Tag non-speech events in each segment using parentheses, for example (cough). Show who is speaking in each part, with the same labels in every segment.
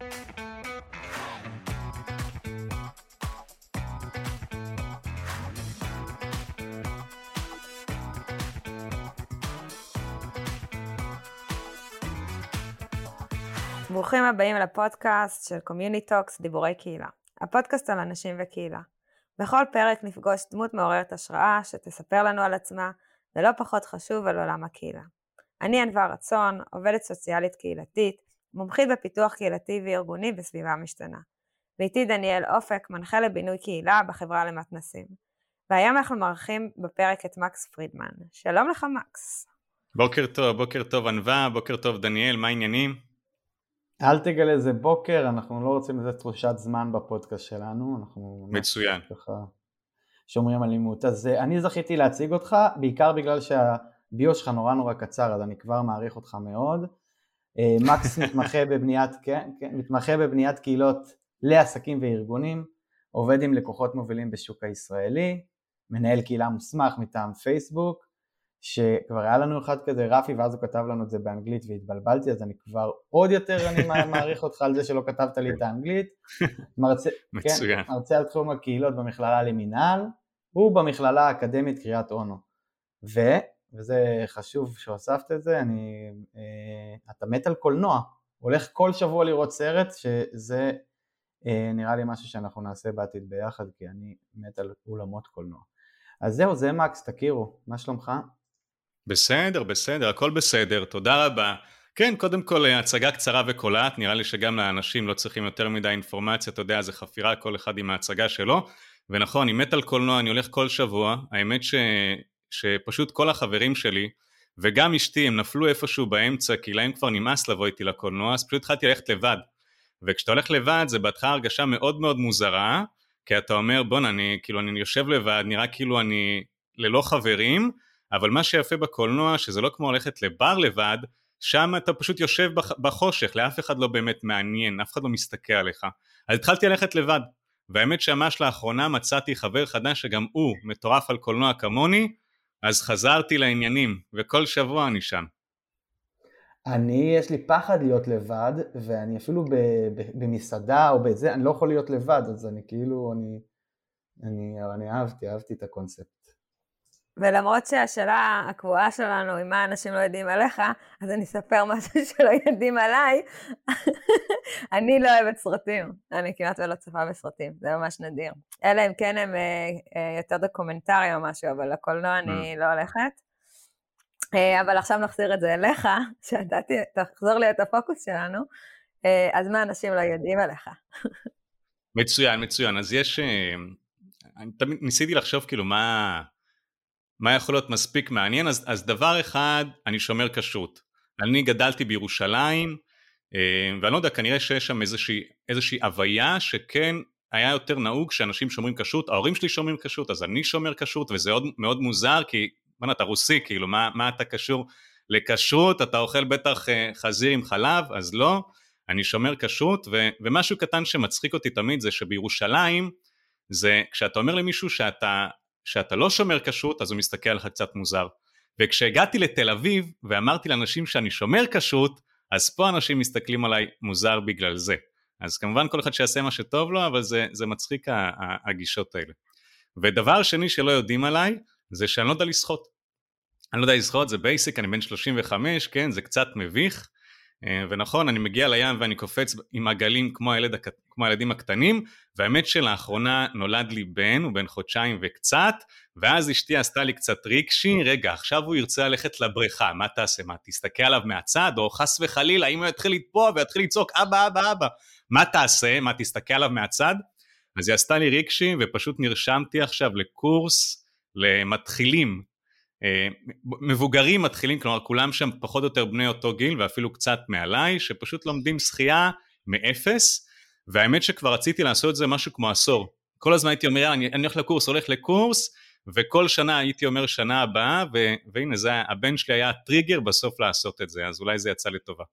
Speaker 1: ברוכים הבאים לפודקאסט של CommuniTalks דיבורי קהילה, הפודקאסט על אנשים וקהילה. בכל פרק נפגוש דמות מעוררת השראה שתספר לנו על עצמה, ולא פחות חשוב על עולם הקהילה. אני ענווה רצון, עובדת סוציאלית קהילתית, מומחית בפיתוח קהילתי וארגוני בסביבה משתנה. ואיתי דניאל אופק, מנחה לבינוי קהילה בחברה למתנסים. והיום אנחנו מארחים בפרק את מקס פרידמן. שלום לך מקס.
Speaker 2: בוקר טוב, בוקר טוב ענווה, בוקר טוב דניאל, מה העניינים?
Speaker 3: אל תגלה איזה בוקר, אנחנו לא רוצים לתת תחושת זמן בפודקאסט שלנו, אנחנו...
Speaker 2: מצוין.
Speaker 3: ככה שומרים על לימוד. אז אה, אני זכיתי להציג אותך, בעיקר בגלל שהביו שלך נורא נורא קצר, אז אני כבר מעריך אותך מאוד. אה, מקס מתמחה בבניית, כן, כן, מתמחה בבניית קהילות לעסקים וארגונים, עובד עם לקוחות מובילים בשוק הישראלי, מנהל קהילה מוסמך מטעם פייסבוק, שכבר היה לנו אחד כזה רפי ואז הוא כתב לנו את זה באנגלית והתבלבלתי אז אני כבר עוד יותר אני מעריך אותך על זה שלא כתבת לי את האנגלית. מרצה, כן, מרצה על תחום הקהילות במכללה למינהל, הוא במכללה האקדמית קריית אונו. ו, וזה חשוב שהוספת את זה, אני, אה, אתה מת על קולנוע, הולך כל שבוע לראות סרט שזה אה, נראה לי משהו שאנחנו נעשה בעתיד ביחד כי אני מת על אולמות קולנוע. אז זהו, זה מקס, תכירו, מה שלומך?
Speaker 2: בסדר, בסדר, הכל בסדר, תודה רבה. כן, קודם כל הצגה קצרה וקולעת, נראה לי שגם לאנשים לא צריכים יותר מדי אינפורמציה, אתה יודע, זה חפירה כל אחד עם ההצגה שלו. ונכון, אני מת על קולנוע, אני הולך כל שבוע, האמת ש... שפשוט כל החברים שלי, וגם אשתי, הם נפלו איפשהו באמצע, כי להם כבר נמאס לבוא איתי לקולנוע, אז פשוט התחלתי ללכת לבד. וכשאתה הולך לבד זה בהתחלה הרגשה מאוד מאוד מוזרה, כי אתה אומר בואנה אני כאילו אני יושב לבד, נראה כאילו אני ללא חברים, אבל מה שיפה בקולנוע שזה לא כמו ללכת לבר לבד, שם אתה פשוט יושב בחושך, לאף אחד לא באמת מעניין, אף אחד לא מסתכל עליך. אז התחלתי ללכת לבד, והאמת שממש לאחרונה מצאתי חבר חדש שגם הוא מטורף על קולנוע כמוני, אז חזרתי לעניינים, וכל שבוע אני שם.
Speaker 3: אני, יש לי פחד להיות לבד, ואני אפילו ב, ב, במסעדה או בזה, אני לא יכול להיות לבד, אז אני כאילו, אני, אני, אני אהבתי, אהבתי את הקונספט.
Speaker 1: ולמרות שהשאלה הקבועה שלנו היא מה אנשים לא יודעים עליך, אז אני אספר משהו (laughs) שלא יודעים עליי. (laughs) אני לא אוהבת סרטים, אני כמעט ולא צופה בסרטים, זה ממש נדיר. אלא אם כן הם אה, אה, יותר דוקומנטריים או משהו, אבל לקולנוע אני mm. לא הולכת. אה, אבל עכשיו נחזיר את זה אליך, (laughs) שאתה תחזור לי את הפוקוס שלנו, אה, אז מה אנשים לא יודעים עליך?
Speaker 2: מצוין, מצוין. אז יש, אה, אני תמיד ניסיתי לחשוב כאילו מה... מה יכול להיות מספיק מעניין? אז, אז דבר אחד, אני שומר כשרות. אני גדלתי בירושלים, אה, ואני לא יודע, כנראה שיש שם איזושהי, איזושהי הוויה שכן היה יותר נהוג שאנשים שומרים כשרות, ההורים שלי שומרים כשרות, אז אני שומר כשרות, וזה עוד, מאוד מוזר, כי בוא'נה, אתה רוסי, כאילו, מה, מה אתה קשור לכשרות? אתה אוכל בטח אה, חזיר עם חלב? אז לא, אני שומר כשרות, ומשהו קטן שמצחיק אותי תמיד זה שבירושלים, זה כשאתה אומר למישהו שאתה שאתה לא שומר כשרות אז הוא מסתכל עליך קצת מוזר. וכשהגעתי לתל אביב ואמרתי לאנשים שאני שומר כשרות, אז פה אנשים מסתכלים עליי מוזר בגלל זה. אז כמובן כל אחד שיעשה מה שטוב לו, אבל זה, זה מצחיק הגישות האלה. ודבר שני שלא יודעים עליי, זה שאני לא יודע לשחות. אני לא יודע לשחות, זה basic, אני בן 35, כן, זה קצת מביך. אה, ונכון, אני מגיע לים ואני קופץ עם גלגלים כמו, הילד, כמו הילדים הקטנים, והאמת שלאחרונה נולד לי בן, הוא בן חודשיים וקצת, ואז אשתי עשתה לי קצת ריקשי, רגע, עכשיו הוא ירצה ללכת לבריכה, מה תעשה? מה, תסתכל עליו מהצד, או חס וחלילה, אם הוא יתחיל לטבוע ויתחיל לצעוק אבא, אבא, אבא, מה תעשה? מה, תסתכל עליו מהצד? אז היא עשתה לי ריקשי, ופשוט נרשמתי עכשיו לקורס למתחילים מבוגרים מתחילים, כלומר כולם שם פחות או יותר בני אותו גיל ואפילו קצת מעליי, שפשוט לומדים שחייה מאפס, והאמת שכבר רציתי לעשות את זה משהו כמו עשור. כל הזמן הייתי אומר, אני, אני הולך לקורס, הולך לקורס, וכל שנה הייתי אומר שנה הבאה, ו, והנה זה, הבן שלי היה הטריגר בסוף לעשות את זה, אז אולי זה יצא לטובה.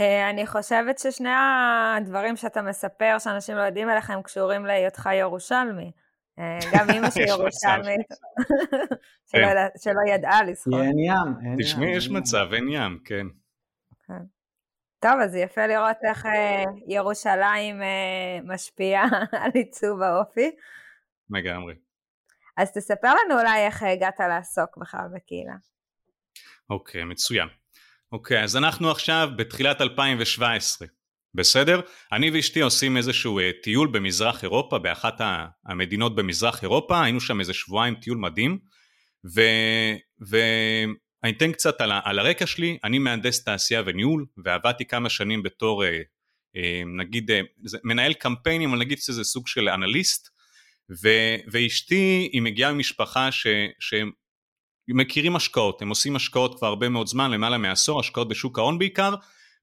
Speaker 1: אה, אני חושבת ששני הדברים שאתה מספר שאנשים לא יודעים עליך הם קשורים להיותך ירושלמי. אה, גם אימא שלי ירושלמית, (laughs) כן. שלא ידעה לשחות.
Speaker 3: אין ים, אין ים.
Speaker 2: תשמעי, יש מצב, אין ים, כן.
Speaker 1: כן. טוב, אז יפה לראות איך אה, ירושלים אה, משפיעה (laughs) על עיצוב האופי.
Speaker 2: לגמרי.
Speaker 1: אז תספר לנו אולי איך הגעת לעסוק בכלל בקהילה.
Speaker 2: אוקיי, מצוין. אוקיי, אז אנחנו עכשיו בתחילת 2017, בסדר? אני ואשתי עושים איזשהו אה, טיול במזרח אירופה, באחת המדינות במזרח אירופה, היינו שם איזה שבועיים טיול מדהים, ו... ואני אתן קצת על. על הרקע שלי, אני מהנדס תעשייה וניהול, ועבדתי כמה שנים בתור אה, אה, נגיד מנהל קמפיינים, או נגיד שזה סוג של אנליסט, ו... ואשתי היא מגיעה ממשפחה ש... שהם מכירים השקעות, הם עושים השקעות כבר הרבה מאוד זמן, למעלה מעשור, השקעות בשוק ההון בעיקר,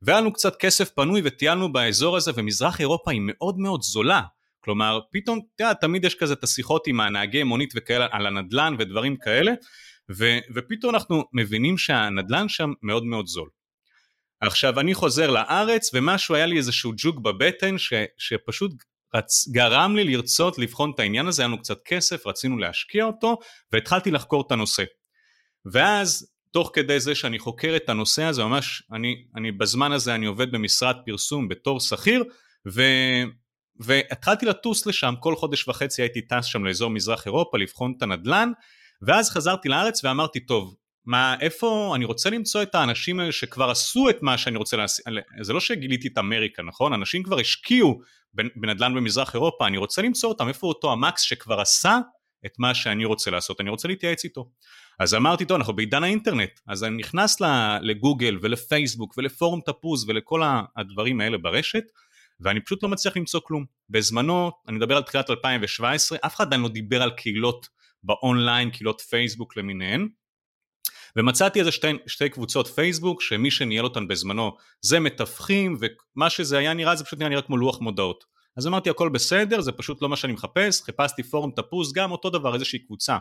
Speaker 2: והיה לנו קצת כסף פנוי וטיילנו באזור הזה, ומזרח אירופה היא מאוד מאוד זולה. כלומר, פתאום, אתה יודע, תמיד יש כזה את השיחות עם הנהגי מונית וכאלה על הנדלן ודברים כאלה, ו, ופתאום אנחנו מבינים שהנדלן שם מאוד מאוד זול. עכשיו, אני חוזר לארץ, ומשהו, היה לי איזשהו ג'וק בבטן, ש, שפשוט רצ... גרם לי לרצות לבחון את העניין הזה, היה לנו קצת כסף, רצינו להשקיע אותו, והתחלתי לחקור את הנושא. ואז תוך כדי זה שאני חוקר את הנושא הזה, ממש, אני, אני בזמן הזה אני עובד במשרד פרסום בתור שכיר, ו, והתחלתי לטוס לשם, כל חודש וחצי הייתי טס שם לאזור מזרח אירופה לבחון את הנדל"ן, ואז חזרתי לארץ ואמרתי, טוב, מה, איפה, אני רוצה למצוא את האנשים האלה שכבר עשו את מה שאני רוצה לעשות, זה לא שגיליתי את אמריקה, נכון? אנשים כבר השקיעו בנדל"ן במזרח אירופה, אני רוצה למצוא אותם, איפה אותו המקס שכבר עשה את מה שאני רוצה לעשות, אני רוצה להתייעץ איתו. אז אמרתי, טוב, אנחנו בעידן האינטרנט, אז אני נכנס לגוגל ולפייסבוק ולפורום תפוז ולכל הדברים האלה ברשת, ואני פשוט לא מצליח למצוא כלום. בזמנו, אני מדבר על תחילת 2017, אף אחד עדיין לא דיבר על קהילות באונליין, קהילות פייסבוק למיניהן, ומצאתי איזה שתי, שתי קבוצות פייסבוק שמי שניהל אותן בזמנו זה מתווכים ומה שזה היה נראה זה פשוט נראה כמו לוח מודעות אז אמרתי הכל בסדר זה פשוט לא מה שאני מחפש חיפשתי פורום תפוז גם אותו דבר איזושהי קבוצה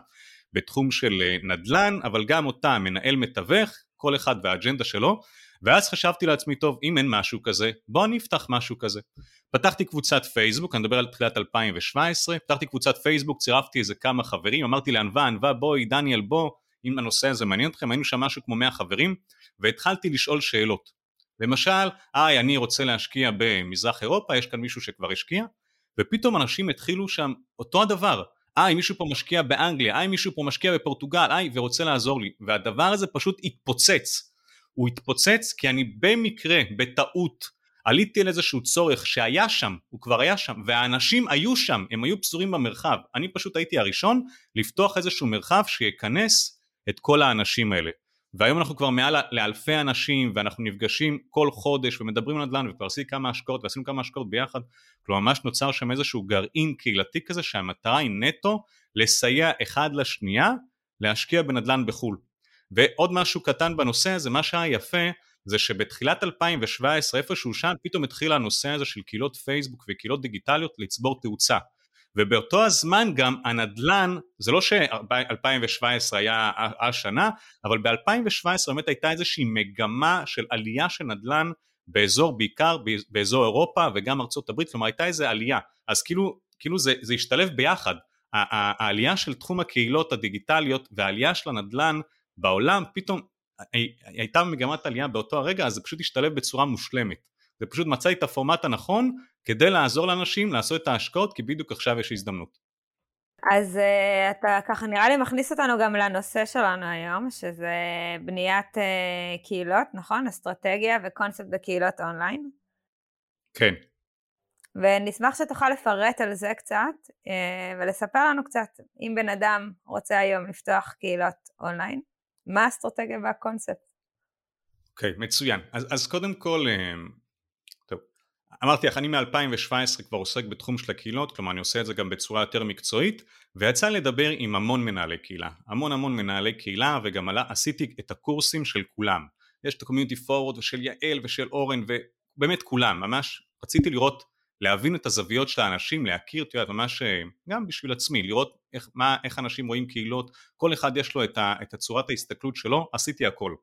Speaker 2: בתחום של אה, נדל"ן, אבל גם אותה מנהל מתווך, כל אחד והאג'נדה שלו, ואז חשבתי לעצמי, טוב, אם אין משהו כזה, בוא אני אפתח משהו כזה. פתחתי קבוצת פייסבוק, אני מדבר על תחילת 2017, פתחתי קבוצת פייסבוק, צירפתי איזה כמה חברים, אמרתי לענווה, ענווה בואי, דניאל בוא, אם הנושא הזה מעניין אתכם, היינו שם משהו כמו 100 חברים, והתחלתי לשאול שאלות. למשל, היי, אני רוצה להשקיע במזרח אירופה, יש כאן מישהו שכבר השקיע, ופתאום אנשים התחילו שם אותו הדבר, היי מישהו פה משקיע באנגליה, היי מישהו פה משקיע בפורטוגל, היי ורוצה לעזור לי, והדבר הזה פשוט התפוצץ, הוא התפוצץ כי אני במקרה, בטעות, עליתי על איזשהו צורך שהיה שם, הוא כבר היה שם, והאנשים היו שם, הם היו פזורים במרחב, אני פשוט הייתי הראשון לפתוח איזשהו מרחב שיכנס את כל האנשים האלה. והיום אנחנו כבר מעל לאלפי אנשים ואנחנו נפגשים כל חודש ומדברים על נדל"ן וכבר עשיתי כמה השקעות ועשינו כמה השקעות ביחד. כלומר ממש נוצר שם איזשהו גרעין קהילתי כזה שהמטרה היא נטו לסייע אחד לשנייה להשקיע בנדל"ן בחו"ל. ועוד משהו קטן בנושא הזה מה שהיה יפה זה שבתחילת 2017 איפשהו שם פתאום התחיל הנושא הזה של קהילות פייסבוק וקהילות דיגיטליות לצבור תאוצה ובאותו הזמן גם הנדלן, זה לא ש-2017 היה השנה, אבל ב-2017 באמת הייתה איזושהי מגמה של עלייה של נדלן באזור, בעיקר באזור אירופה וגם ארצות הברית, כלומר הייתה איזו עלייה, אז כאילו, כאילו זה, זה השתלב ביחד, העלייה של תחום הקהילות הדיגיטליות והעלייה של הנדלן בעולם פתאום הייתה מגמת עלייה באותו הרגע אז זה פשוט השתלב בצורה מושלמת זה פשוט מצא את הפורמט הנכון כדי לעזור לאנשים לעשות את ההשקעות כי בדיוק עכשיו יש הזדמנות.
Speaker 1: אז uh, אתה ככה נראה לי מכניס אותנו גם לנושא שלנו היום, שזה בניית uh, קהילות, נכון? אסטרטגיה וקונספט בקהילות אונליין.
Speaker 2: כן.
Speaker 1: ונשמח שתוכל לפרט על זה קצת uh, ולספר לנו קצת, אם בן אדם רוצה היום לפתוח קהילות אונליין, מה האסטרטגיה והקונספט?
Speaker 2: אוקיי, okay, מצוין. אז, אז קודם כל, אמרתי לך, אני מ-2017 כבר עוסק בתחום של הקהילות, כלומר אני עושה את זה גם בצורה יותר מקצועית, ויצא לדבר עם המון מנהלי קהילה, המון המון מנהלי קהילה, וגם עלה, עשיתי את הקורסים של כולם. יש את ה-community forward ושל יעל ושל אורן, ובאמת כולם, ממש רציתי לראות, להבין את הזוויות של האנשים, להכיר, את יודעת, ממש אה, גם בשביל עצמי, לראות איך, מה, איך אנשים רואים קהילות, כל אחד יש לו את, ה, את הצורת ההסתכלות שלו, עשיתי הכל.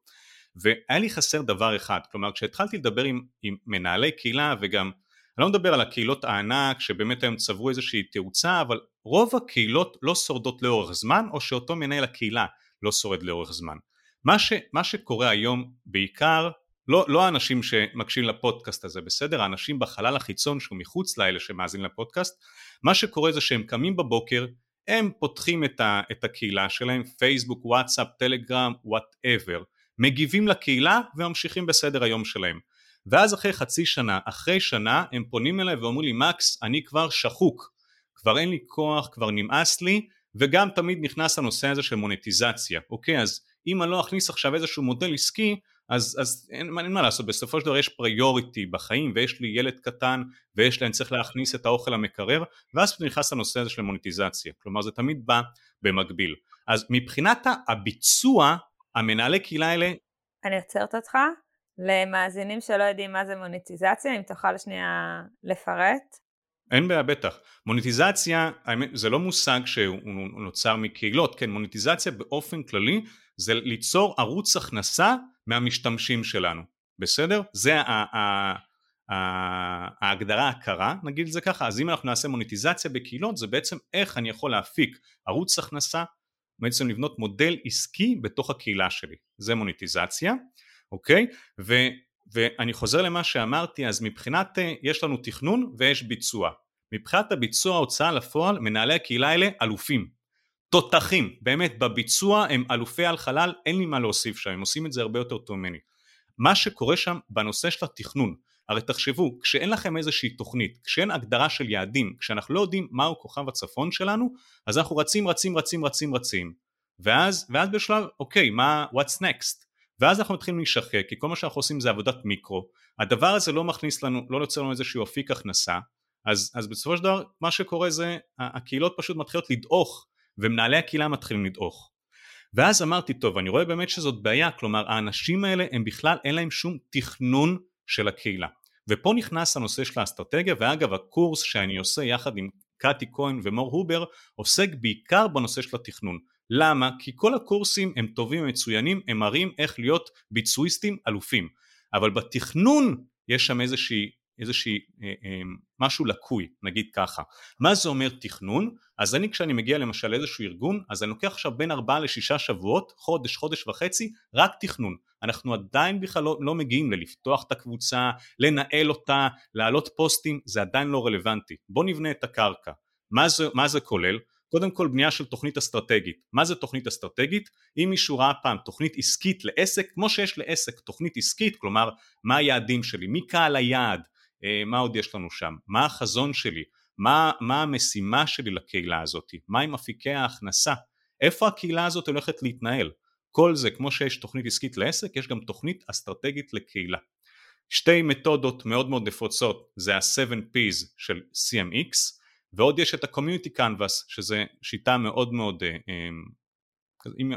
Speaker 2: והיה לי חסר דבר אחד, כלומר כשהתחלתי לדבר עם, עם מנהלי קהילה וגם, אני לא מדבר על הקהילות הענק שבאמת היום צברו איזושהי תאוצה, אבל רוב הקהילות לא שורדות לאורך זמן, או שאותו מנהל הקהילה לא שורד לאורך זמן. מה, ש, מה שקורה היום בעיקר לא, לא האנשים שמקשיבים לפודקאסט הזה, בסדר? האנשים בחלל החיצון שהוא מחוץ לאלה שמאזין לפודקאסט, מה שקורה זה שהם קמים בבוקר, הם פותחים את, ה, את הקהילה שלהם, פייסבוק, וואטסאפ, טלגרם, whatever, מגיבים לקהילה וממשיכים בסדר היום שלהם. ואז אחרי חצי שנה, אחרי שנה, הם פונים אליי ואומרים לי, מקס, אני כבר שחוק, כבר אין לי כוח, כבר נמאס לי, וגם תמיד נכנס הנושא הזה של מוניטיזציה, אוקיי? אז אם אני לא אכניס עכשיו איזשהו מודל עסקי, אז, אז אין, אין מה לעשות, בסופו של דבר יש priority בחיים ויש לי ילד קטן ויש לי, אני צריך להכניס את האוכל המקרר ואז נכנס לנושא הזה של מוניטיזציה, כלומר זה תמיד בא במקביל. אז מבחינת הביצוע, המנהלי קהילה האלה...
Speaker 1: אני עוצרת אותך, למאזינים שלא יודעים מה זה מוניטיזציה, אם תוכל שנייה לפרט.
Speaker 2: אין בעיה, בטח. מוניטיזציה, האמת, זה לא מושג שהוא נוצר מקהילות, כן, מוניטיזציה באופן כללי זה ליצור ערוץ הכנסה מהמשתמשים שלנו, בסדר? זה ההגדרה הקרה, נגיד את זה ככה, אז אם אנחנו נעשה מוניטיזציה בקהילות זה בעצם איך אני יכול להפיק ערוץ הכנסה, בעצם לבנות מודל עסקי בתוך הקהילה שלי, זה מוניטיזציה, אוקיי? ו, ואני חוזר למה שאמרתי, אז מבחינת, אה, יש לנו תכנון ויש ביצוע, מבחינת הביצוע ההוצאה לפועל מנהלי הקהילה האלה אלופים, תותחים, באמת בביצוע הם אלופי על חלל, אין לי מה להוסיף שם, הם עושים את זה הרבה יותר טוב ממני. מה שקורה שם בנושא של התכנון, הרי תחשבו, כשאין לכם איזושהי תוכנית, כשאין הגדרה של יעדים, כשאנחנו לא יודעים מהו כוכב הצפון שלנו, אז אנחנו רצים רצים רצים רצים רצים, ואז, ואז בשלב, אוקיי, מה, what's next? ואז אנחנו מתחילים להישחק, כי כל מה שאנחנו עושים זה עבודת מיקרו, הדבר הזה לא מכניס לנו, לא יוצר לנו איזשהו אפיק הכנסה, אז, אז בסופו של דבר מה שקורה זה הקהילות פשוט מתחילות לדעוך ומנהלי הקהילה מתחילים לדעוך. ואז אמרתי טוב אני רואה באמת שזאת בעיה כלומר האנשים האלה הם בכלל אין להם שום תכנון של הקהילה ופה נכנס הנושא של האסטרטגיה ואגב הקורס שאני עושה יחד עם קאטי כהן ומור הובר עוסק בעיקר בנושא של התכנון למה? כי כל הקורסים הם טובים ומצוינים הם מראים איך להיות ביצועיסטים אלופים אבל בתכנון יש שם איזושהי איזושהי אה, אה, משהו לקוי נגיד ככה. מה זה אומר תכנון? אז אני כשאני מגיע למשל לאיזשהו ארגון אז אני לוקח עכשיו בין ארבעה לשישה שבועות חודש חודש וחצי רק תכנון. אנחנו עדיין בכלל לא, לא מגיעים ללפתוח את הקבוצה לנהל אותה להעלות פוסטים זה עדיין לא רלוונטי. בוא נבנה את הקרקע. מה זה, מה זה כולל? קודם כל בנייה של תוכנית אסטרטגית. מה זה תוכנית אסטרטגית? אם מישהו ראה פעם תוכנית עסקית לעסק, כמו שיש לעסק תוכנית עסקית, כלומר מה היעדים שלי, מי קהל היעד, מה עוד יש לנו שם, מה החזון שלי, מה, מה המשימה שלי לקהילה הזאת, מה עם אפיקי ההכנסה, איפה הקהילה הזאת הולכת להתנהל, כל זה כמו שיש תוכנית עסקית לעסק יש גם תוכנית אסטרטגית לקהילה. שתי מתודות מאוד מאוד נפוצות זה ה-7Ps של CMX ועוד יש את ה-Community Canvas שזה שיטה מאוד מאוד אה, אה,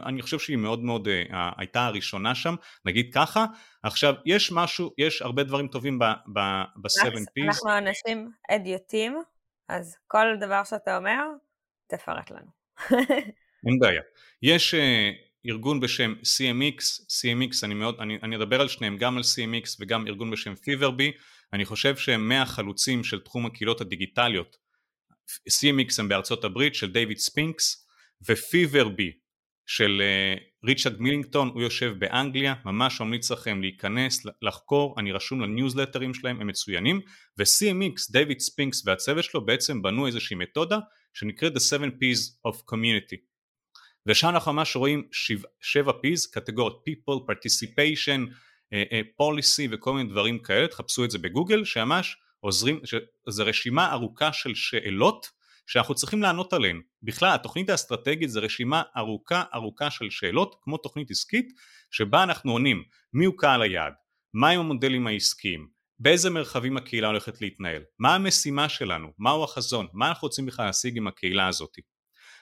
Speaker 2: אני חושב שהיא מאוד מאוד uh, הייתה הראשונה שם, נגיד ככה. עכשיו, יש משהו, יש הרבה דברים טובים ב-7 P's.
Speaker 1: אנחנו אנשים הדיוטים, אז כל דבר שאתה אומר, תפרט לנו. (laughs)
Speaker 2: אין בעיה. יש אה, ארגון בשם CMX, CMX, אני מאוד, אני, אני אדבר על שניהם, גם על CMX וגם ארגון בשם FeverBee, אני חושב שהם מהחלוצים של תחום הקהילות הדיגיטליות. CMX הם בארצות הברית של דייוויד ספינקס, ו FeverBee של אה, ריצ'רד מילינגטון, הוא יושב באנגליה, ממש ממליץ לכם להיכנס, לחקור, אני רשום לניוזלטרים שלהם, הם מצוינים, ו-CMX, דייוויד ספינקס והצוות שלו בעצם בנו איזושהי מתודה שנקראת The 7 P's of Community. ושם אנחנו ממש רואים 7 P's, קטגוריות People, Participation, אה, אה, Policy וכל מיני דברים כאלה, תחפשו את זה בגוגל, שממש עוזרים, זה רשימה ארוכה של שאלות שאנחנו צריכים לענות עליהן. בכלל התוכנית האסטרטגית זה רשימה ארוכה ארוכה של שאלות כמו תוכנית עסקית שבה אנחנו עונים מי הוא קהל היעד, מהם המודלים העסקיים, באיזה מרחבים הקהילה הולכת להתנהל, מה המשימה שלנו, מהו החזון, מה אנחנו רוצים בכלל להשיג עם הקהילה הזאת.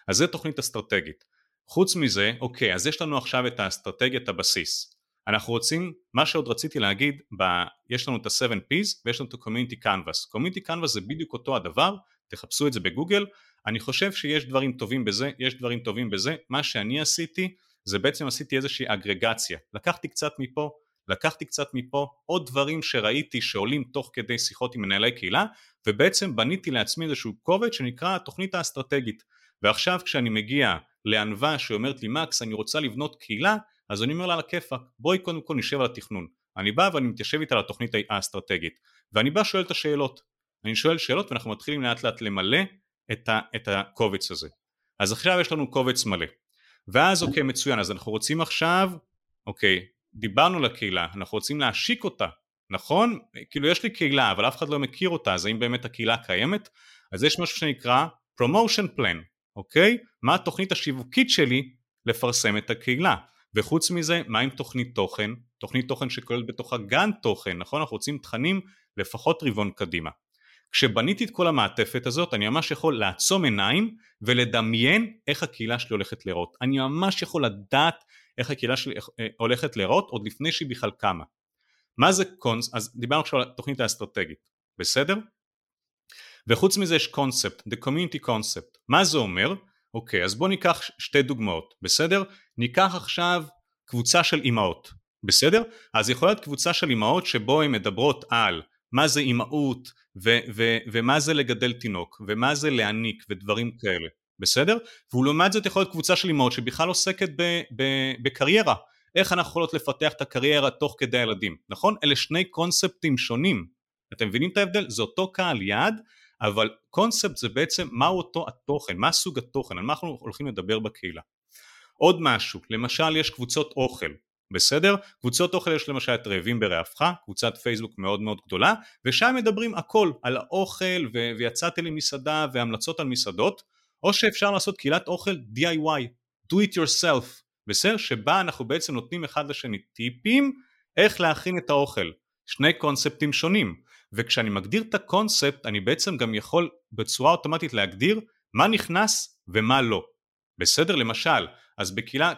Speaker 2: אז זה תוכנית אסטרטגית. חוץ מזה, אוקיי, אז יש לנו עכשיו את האסטרטגיית הבסיס. אנחנו רוצים, מה שעוד רציתי להגיד, ב, יש לנו את ה-7Ps ויש לנו את ה-Community Canvas. Community Canvas זה בדיוק אותו הדבר, תחפשו את זה בגוגל, אני חושב שיש דברים טובים בזה, יש דברים טובים בזה, מה שאני עשיתי זה בעצם עשיתי איזושהי אגרגציה, לקחתי קצת מפה, לקחתי קצת מפה, עוד דברים שראיתי שעולים תוך כדי שיחות עם מנהלי קהילה, ובעצם בניתי לעצמי איזשהו קובץ שנקרא התוכנית האסטרטגית, ועכשיו כשאני מגיע לענווה שאומרת לי מקס אני רוצה לבנות קהילה, אז אני אומר לה על הכיפאק, בואי קודם כל נשב על התכנון, אני בא ואני מתיישב איתה לתוכנית האסטרטגית, ואני בא שואל את השאלות, אני שואל שאלות ואנחנו מתחילים לאט לאט למלא את, ה, את הקובץ הזה. אז עכשיו יש לנו קובץ מלא, ואז אוקיי מצוין, אז אנחנו רוצים עכשיו, אוקיי, דיברנו על הקהילה, אנחנו רוצים להשיק אותה, נכון? כאילו יש לי קהילה אבל אף אחד לא מכיר אותה, אז האם באמת הקהילה קיימת? אז יש משהו שנקרא promotion plan, אוקיי? מה התוכנית השיווקית שלי לפרסם את הקהילה? וחוץ מזה, מה עם תוכנית תוכן? תוכנית תוכן שכוללת בתוכה גן תוכן, נכון? אנחנו רוצים תכנים לפחות רבעון קדימה. כשבניתי את כל המעטפת הזאת אני ממש יכול לעצום עיניים ולדמיין איך הקהילה שלי הולכת להיראות. אני ממש יכול לדעת איך הקהילה שלי אה, הולכת להיראות עוד לפני שהיא בכלל קמה. מה זה קונס... אז דיברנו עכשיו על התוכנית האסטרטגית, בסדר? וחוץ מזה יש קונספט, the community concept. מה זה אומר? אוקיי, אז בואו ניקח שתי דוגמאות, בסדר? ניקח עכשיו קבוצה של אימהות, בסדר? אז יכולה להיות קבוצה של אימהות שבו הן מדברות על מה זה אימהות ו- ו- ומה זה לגדל תינוק ומה זה להעניק ודברים כאלה, בסדר? ולעומת זאת יכול להיות קבוצה של אימהות שבכלל עוסקת ב- ב- בקריירה, איך אנחנו יכולות לפתח את הקריירה תוך כדי הילדים, נכון? אלה שני קונספטים שונים, אתם מבינים את ההבדל? זה אותו קהל יעד אבל קונספט זה בעצם מהו אותו התוכן, מה סוג התוכן, על מה אנחנו הולכים לדבר בקהילה. עוד משהו, למשל יש קבוצות אוכל, בסדר? קבוצות אוכל יש למשל את רעבים ברעבך, קבוצת פייסבוק מאוד מאוד גדולה, ושם מדברים הכל על האוכל ו- ויצאתי למסעדה והמלצות על מסעדות, או שאפשר לעשות קהילת אוכל DIY, do it yourself, בסדר? שבה אנחנו בעצם נותנים אחד לשני טיפים איך להכין את האוכל, שני קונספטים שונים. וכשאני מגדיר את הקונספט אני בעצם גם יכול בצורה אוטומטית להגדיר מה נכנס ומה לא. בסדר? למשל, אז בקהילה,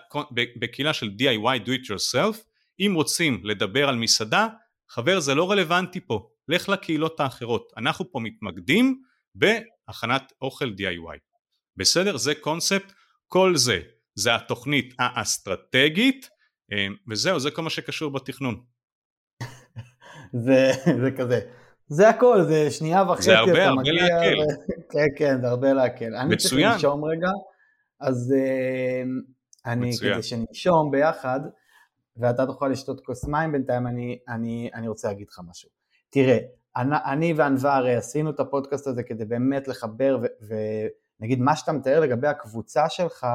Speaker 2: בקהילה של DIY do it yourself, אם רוצים לדבר על מסעדה, חבר זה לא רלוונטי פה, לך לקהילות האחרות, אנחנו פה מתמקדים בהכנת אוכל DIY. בסדר? זה קונספט, כל זה, זה התוכנית האסטרטגית, אה, וזהו, זה כל מה שקשור בתכנון. (laughs)
Speaker 3: זה, זה כזה, זה הכל, זה שנייה וחצי,
Speaker 2: זה הרבה, הרבה מגיע, להקל. ו... (laughs)
Speaker 3: כן, כן, זה הרבה להקל.
Speaker 2: מצוין.
Speaker 3: אני צריך לנשום רגע, אז uh, אני, מצוין. כדי שננשום ביחד, ואתה תוכל לשתות כוס מים בינתיים, אני, אני, אני רוצה להגיד לך משהו. תראה, אני, אני וענווה עשינו את הפודקאסט הזה כדי באמת לחבר, ונגיד מה שאתה מתאר לגבי הקבוצה שלך,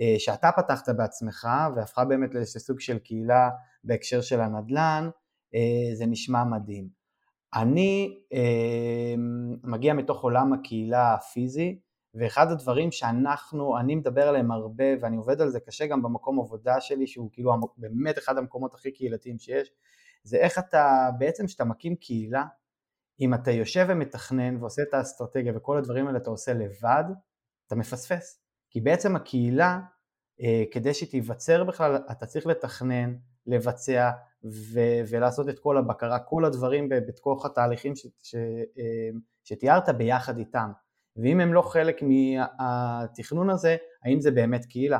Speaker 3: אה, שאתה פתחת בעצמך, והפכה באמת לאיזשהו סוג של קהילה בהקשר של הנדל"ן, אה, זה נשמע מדהים. אני אה, מגיע מתוך עולם הקהילה הפיזי, ואחד הדברים שאנחנו, אני מדבר עליהם הרבה ואני עובד על זה קשה גם במקום עבודה שלי שהוא כאילו באמת אחד המקומות הכי קהילתיים שיש, זה איך אתה, בעצם כשאתה מקים קהילה, אם אתה יושב ומתכנן ועושה את האסטרטגיה וכל הדברים האלה אתה עושה לבד, אתה מפספס. כי בעצם הקהילה, אה, כדי שתיווצר בכלל, אתה צריך לתכנן, לבצע ו- ולעשות את כל הבקרה, כל הדברים בתוך התהליכים ש- ש- אה, שתיארת ביחד איתם. ואם הם לא חלק מהתכנון הזה, האם זה באמת קהילה?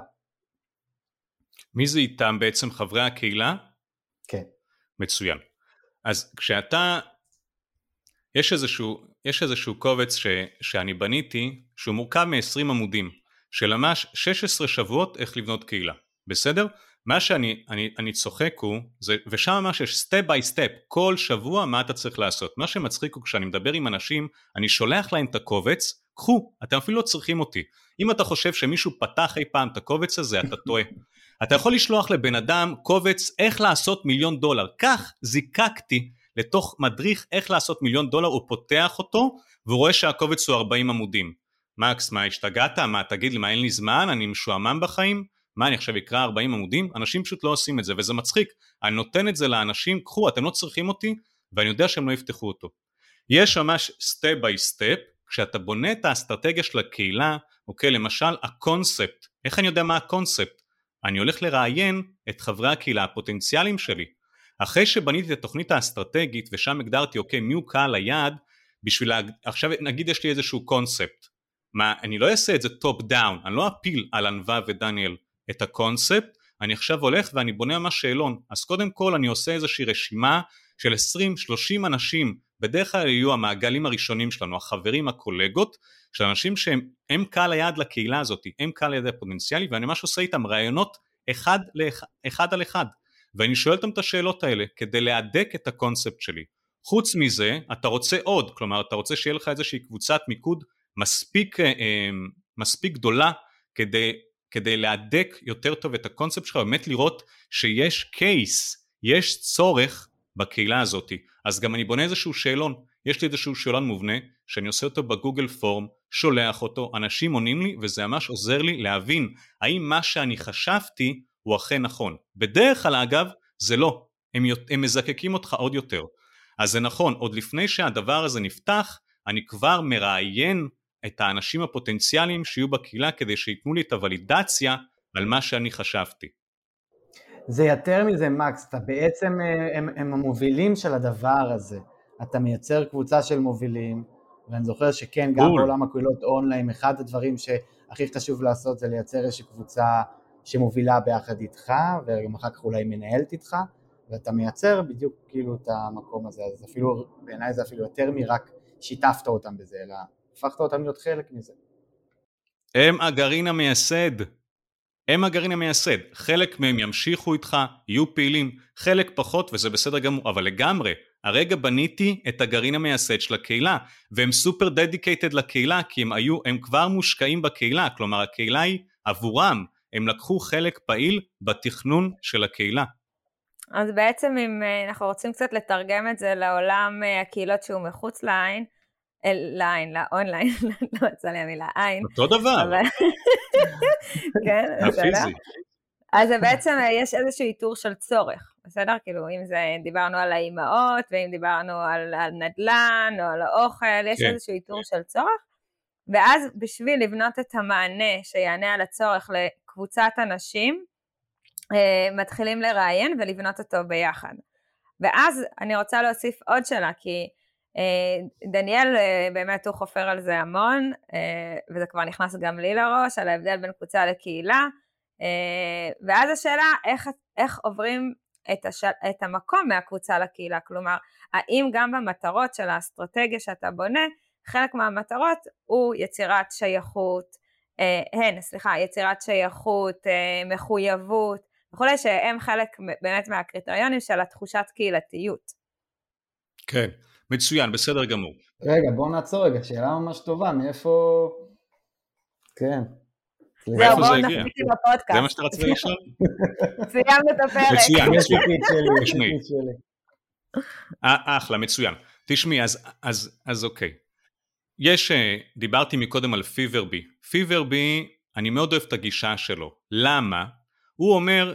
Speaker 2: מי זה איתם בעצם חברי הקהילה?
Speaker 3: כן.
Speaker 2: מצוין. אז כשאתה, יש איזשהו, יש איזשהו קובץ ש, שאני בניתי שהוא מורכב מ-20 עמודים של ממש 16 שבועות איך לבנות קהילה, בסדר? מה שאני אני, אני צוחק הוא, זה, ושם ממש יש step by step, כל שבוע מה אתה צריך לעשות. מה שמצחיק הוא כשאני מדבר עם אנשים, אני שולח להם את הקובץ, קחו, אתם אפילו לא צריכים אותי. אם אתה חושב שמישהו פתח אי פעם את הקובץ הזה, אתה טועה. אתה יכול לשלוח לבן אדם קובץ איך לעשות מיליון דולר. כך זיקקתי לתוך מדריך איך לעשות מיליון דולר, הוא פותח אותו, והוא רואה שהקובץ הוא 40 עמודים. מקס, מה השתגעת? מה תגיד לי, מה אין לי זמן? אני משועמם בחיים? מה אני עכשיו אקרא 40 עמודים? אנשים פשוט לא עושים את זה וזה מצחיק, אני נותן את זה לאנשים, קחו אתם לא צריכים אותי ואני יודע שהם לא יפתחו אותו. יש ממש step by step, כשאתה בונה את האסטרטגיה של הקהילה, אוקיי, למשל הקונספט, איך אני יודע מה הקונספט? אני הולך לראיין את חברי הקהילה הפוטנציאליים שלי. אחרי שבניתי את התוכנית האסטרטגית ושם הגדרתי אוקיי מי הוא קהל היעד, בשביל לה... עכשיו נגיד יש לי איזשהו קונספט, מה אני לא אעשה את זה top down, אני לא אפיל על ענווה ודניאל, את הקונספט, אני עכשיו הולך ואני בונה ממש שאלון. אז קודם כל אני עושה איזושהי רשימה של 20-30 אנשים, בדרך כלל יהיו המעגלים הראשונים שלנו, החברים, הקולגות, של אנשים שהם קהל היעד לקהילה הזאת, הם קהל היעד הפוטנציאלי, ואני ממש עושה איתם ראיונות אחד, לאחד, אחד על אחד. ואני שואל אותם את השאלות האלה כדי להדק את הקונספט שלי. חוץ מזה, אתה רוצה עוד, כלומר אתה רוצה שיהיה לך איזושהי קבוצת מיקוד מספיק, אה, אה, מספיק גדולה כדי, כדי להדק יותר טוב את הקונספט שלך, באמת לראות שיש קייס, יש צורך בקהילה הזאת. אז גם אני בונה איזשהו שאלון, יש לי איזשהו שאלון מובנה שאני עושה אותו בגוגל פורם, שולח אותו, אנשים עונים לי וזה ממש עוזר לי להבין האם מה שאני חשבתי הוא אכן נכון. בדרך כלל אגב זה לא, הם, הם מזקקים אותך עוד יותר. אז זה נכון, עוד לפני שהדבר הזה נפתח, אני כבר מראיין את האנשים הפוטנציאליים שיהיו בקהילה כדי שייתנו לי את הוולידציה על מה שאני חשבתי.
Speaker 3: זה יותר מזה מקס, אתה בעצם, אה, הם, הם המובילים של הדבר הזה. אתה מייצר קבוצה של מובילים, ואני זוכר שכן, גם בעולם הקהילות אונליין, אחד הדברים שהכי חשוב לעשות זה לייצר איזושהי קבוצה שמובילה ביחד איתך, וגם אחר כך אולי מנהלת איתך, ואתה מייצר בדיוק כאילו את המקום הזה, אז אפילו, בעיניי זה אפילו יותר מרק שיתפת אותם בזה, אלא הפכת אותם להיות חלק מזה.
Speaker 2: הם הגרעין המייסד. הם הגרעין המייסד. חלק מהם ימשיכו איתך, יהיו פעילים, חלק פחות וזה בסדר גמור, אבל לגמרי, הרגע בניתי את הגרעין המייסד של הקהילה, והם סופר דדיקייטד לקהילה, כי הם היו, הם כבר מושקעים בקהילה, כלומר הקהילה היא עבורם, הם לקחו חלק פעיל בתכנון של הקהילה.
Speaker 1: אז בעצם אם אה, אנחנו רוצים קצת לתרגם את זה לעולם אה, הקהילות שהוא מחוץ לעין, לעין, לאונליין, (laughs) לא יצא לי המילה עין.
Speaker 2: אותו דבר. (laughs)
Speaker 1: כן, בסדר. אז בעצם אה, יש איזשהו איתור של צורך, בסדר? כאילו אם זה, דיברנו על האימהות, ואם דיברנו על, על נדל"ן או על האוכל, יש כן. איזשהו איתור של צורך, ואז בשביל לבנות את המענה שיענה על הצורך לקבוצת אנשים, אה, מתחילים לראיין ולבנות אותו ביחד. ואז אני רוצה להוסיף עוד שאלה, כי דניאל אה, באמת הוא חופר על זה המון, וזה כבר נכנס גם לי לראש, על ההבדל בין קבוצה לקהילה, ואז השאלה איך, איך עוברים את, הש... את המקום מהקבוצה לקהילה, כלומר, האם גם במטרות של האסטרטגיה שאתה בונה, חלק מהמטרות הוא יצירת שייכות, הן, סליחה, יצירת שייכות, מחויבות, וכולי, שהם חלק באמת מהקריטריונים של התחושת קהילתיות.
Speaker 2: כן, מצוין, בסדר גמור.
Speaker 3: רגע, בואו נעצור רגע, שאלה ממש טובה, מאיפה... כן.
Speaker 1: זהו, בואו נחזיק עם הפודקאסט.
Speaker 2: זה מה שאתה רצית לשאול? (laughs)
Speaker 1: סיימנו את הפרק.
Speaker 2: מצוין, (laughs) מצוין. תשמעי. אה, אחלה, מצוין. תשמעי, אז אוקיי. יש, אה, דיברתי מקודם על פיברבי. פיברבי, אני מאוד אוהב את הגישה שלו. למה? הוא אומר,